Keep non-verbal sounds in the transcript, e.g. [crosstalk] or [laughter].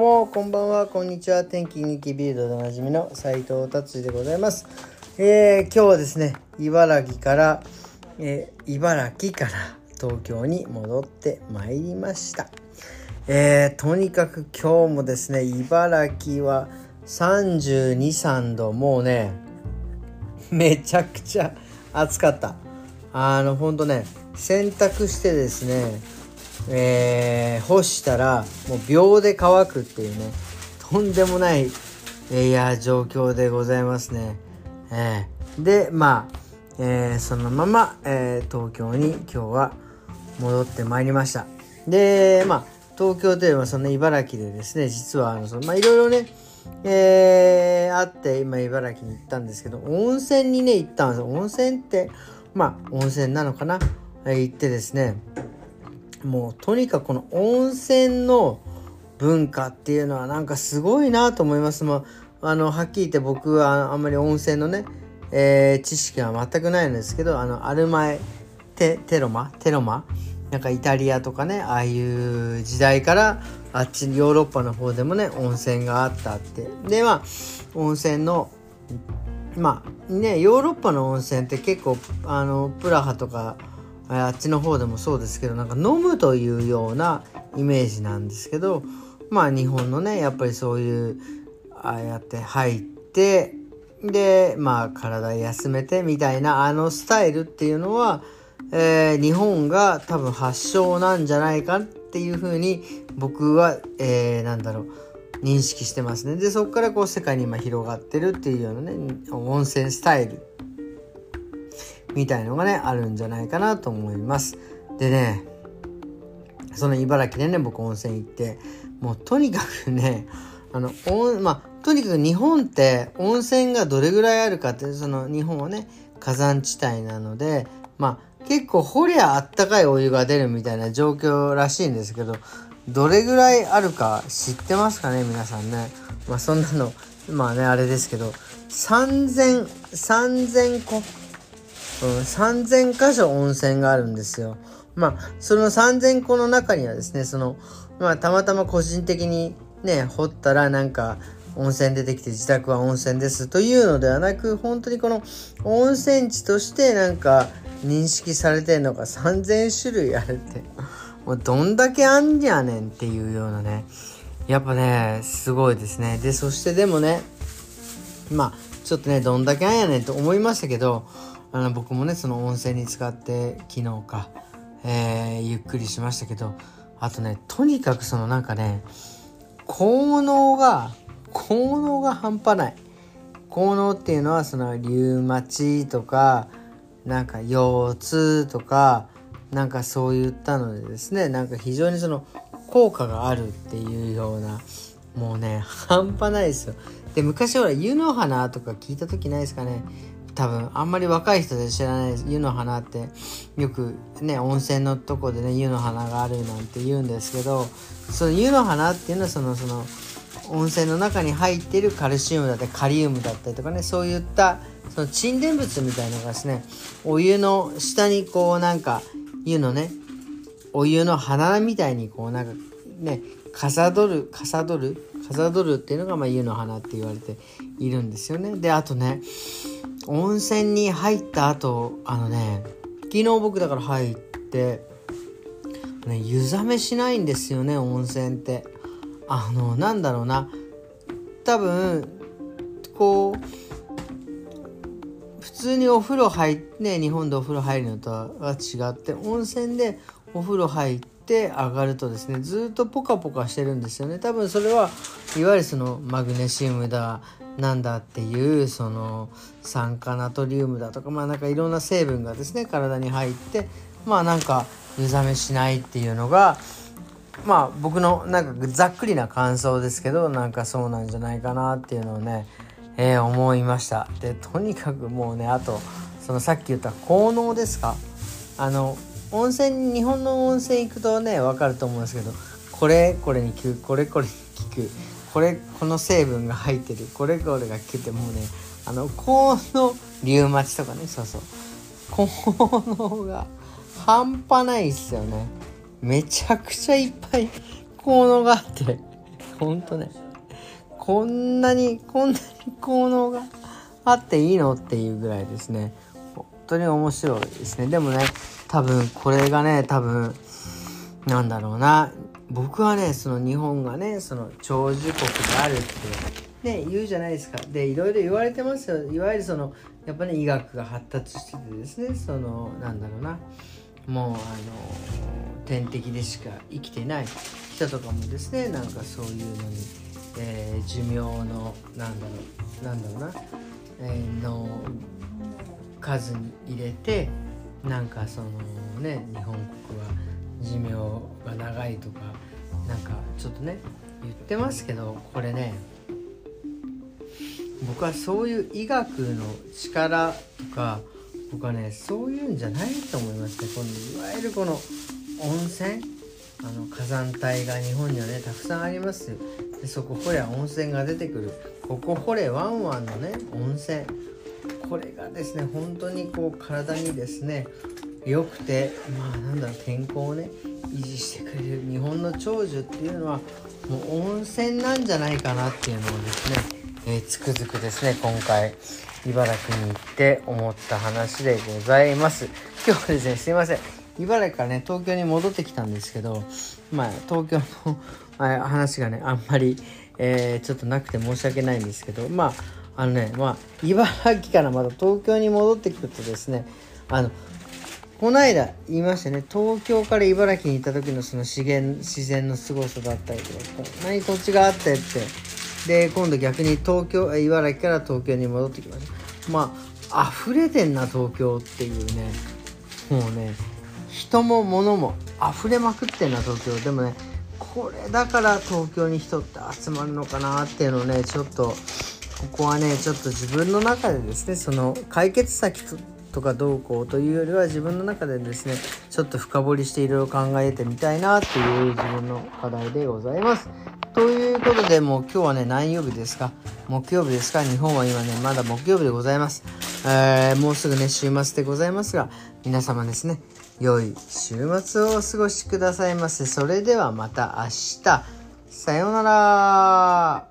もこんばんはこんにちは。天気日記ビルドでおなじみの斉藤達でございます、えー、今日はですね茨城から、えー、茨城から東京に戻ってまいりました。えー、とにかく今日もですね茨城は32、3度もうねめちゃくちゃ暑かった。あのほんとね洗濯してですねえー、干したらもう秒で乾くっていうねとんでもないいや状況でございますね、えー、でまあ、えー、そのまま、えー、東京に今日は戻ってまいりました。でまあ東京といえばその茨城でですね実はあのそのまあいろいろねえー、あって今茨城に行ったんですけど温泉にね行ったんです。温泉ってまあ温泉なのかな、えー、行ってですねもうとにかくこの温泉の文化っていうのはなんかすごいなと思います。まあ、あのはっきり言って僕はあんまり温泉のね、えー、知識は全くないんですけどあのアルマエテテロマテロマなんかイタリアとかねああいう時代からあっちヨーロッパの方でもね温泉があったってでまあ温泉のまあねヨーロッパの温泉って結構あのプラハとかあっちの方でもそうですけどなんか飲むというようなイメージなんですけどまあ日本のねやっぱりそういうああやって入ってでまあ体休めてみたいなあのスタイルっていうのは、えー、日本が多分発祥なんじゃないかっていうふうに僕は、えー、なんだろう認識してますね。でそこからこう世界に今広がってるっていうようなね温泉スタイル。みたいのがねあるんじゃないかなと思います。でねその茨城でね僕温泉行ってもうとにかくね [laughs] あのまあとにかく日本って温泉がどれぐらいあるかってその日本はね火山地帯なのでまあ結構掘りゃあったかいお湯が出るみたいな状況らしいんですけどどれぐらいあるか知ってますかね皆さんね。まあそんなのまあねあれですけど3000 3000個うん、3000箇所温泉があるんですよ。まあ、その3000個の中にはですね、その、まあ、たまたま個人的にね、掘ったらなんか、温泉出てきて自宅は温泉ですというのではなく、本当にこの温泉地としてなんか認識されてるのが3000種類あるって、もうどんだけあんじゃねんっていうようなね、やっぱね、すごいですね。で、そしてでもね、まあ、ちょっとね、どんだけあんやねんと思いましたけど、あの僕もねその温泉に使って昨日か、えー、ゆっくりしましたけどあとねとにかくそのなんかね効能が効能が半端ない。効能っていうのはそのリウマチとかなんか腰痛とかなんかそういったのでですねなんか非常にその効果があるっていうようなもうね半端ないですよ。で昔ほら湯の花とか聞いた時ないですかね。多分あんまり若い人で知らない湯の花ってよくね温泉のとこでね湯の花があるなんて言うんですけどその湯の花っていうのはそのその温泉の中に入っているカルシウムだったりカリウムだったりとかねそういったその沈殿物みたいなのがですねお湯の下にこうなんか湯のねお湯の花みたいにこうなんかねかさどるかさどるかさどるっていうのがまあ湯の花って言われているんですよね。であとね温泉に入った後あのね昨日僕だから入ってね湯冷めしないんですよね温泉って。あのなんだろうな。多分こう普通にお風呂入ってね日本でお風呂入るのとは違って温泉でお風呂入って上がるとですねずっとポカポカしてるんですよね。多分それはいわゆるそのマグネシウムだなんだっていうその酸化ナトリウムだとかまあなんかいろんな成分がですね体に入ってまあなんか湯冷めしないっていうのがまあ僕のなんかざっくりな感想ですけどなんかそうなんじゃないかなっていうのをね、えー、思いました。でとにかくもうねあとそのさっき言った効能ですか？あの温泉日本の温泉行くとね分かると思うんですけどこれこれに効くこれこれに効くこれこの成分が入ってるこれこれが効くってもうねあの効能リウマチとかねそうそう。効能が半端ないっすよね。めちゃくちゃいっぱい効能があって。ほんとね。こんなにこんなに効能があっていいのっていうぐらいですね。本当に面白いですね。でもね多分これがね多分なんだろうな。僕はねその日本がねその長寿国であるってね言うじゃないですか。でいろいろ言われてますよ。いわゆるそのやっぱり医学が発達しててですね。そのなんだろうな。もうあの天敵でしか生きてない人とかもですねなんかそういうのに、えー、寿命のなんだろうなんだろうな、えー、の数に入れてなんかそのね日本国は寿命が長いとかなんかちょっとね言ってますけどこれね僕はそういう医学の力とか僕はねそういうんじゃないと思いますねこのいわゆるこの温泉あの火山帯が日本にはねたくさんありますでそこ掘れ温泉が出てくる。ここ掘れワンワンのね温泉。これがですね本当にこう体にですね良くてまあなんだろう健康をね維持してくれる日本の長寿っていうのはもう温泉なんじゃないかなっていうのをですね、えー、つくづくですね今回茨城に行って思った話でございます。今日はですねすいません。茨城からね東京に戻ってきたんですけどまあ東京の話がねあんまり、えー、ちょっとなくて申し訳ないんですけどまああのねまあ茨城からまた東京に戻ってくるとですねあのこの間言いましたね東京から茨城に行った時のその資源自然の凄さだったりとかこんなに土地があってって。で今度逆に東京茨城から東京に戻ってきました。まあ溢れてんな東京っていうね。もうね人も物も溢れまくってんな東京。でもねこれだから東京に人って集まるのかなっていうのをねちょっとここはねちょっと自分の中でですねその解決策とかどうこうというよりは自分の中でですねちょっと深掘りしていろいろ考えてみたいなっていう自分の課題でございます。ということでもう今日はね何曜日ですか？木曜日ですか？日本は今ねまだ木曜日でございます。えー、もうすぐね週末でございますが皆様ですね良い週末をお過ごしくださいませ。それではまた明日。さようなら。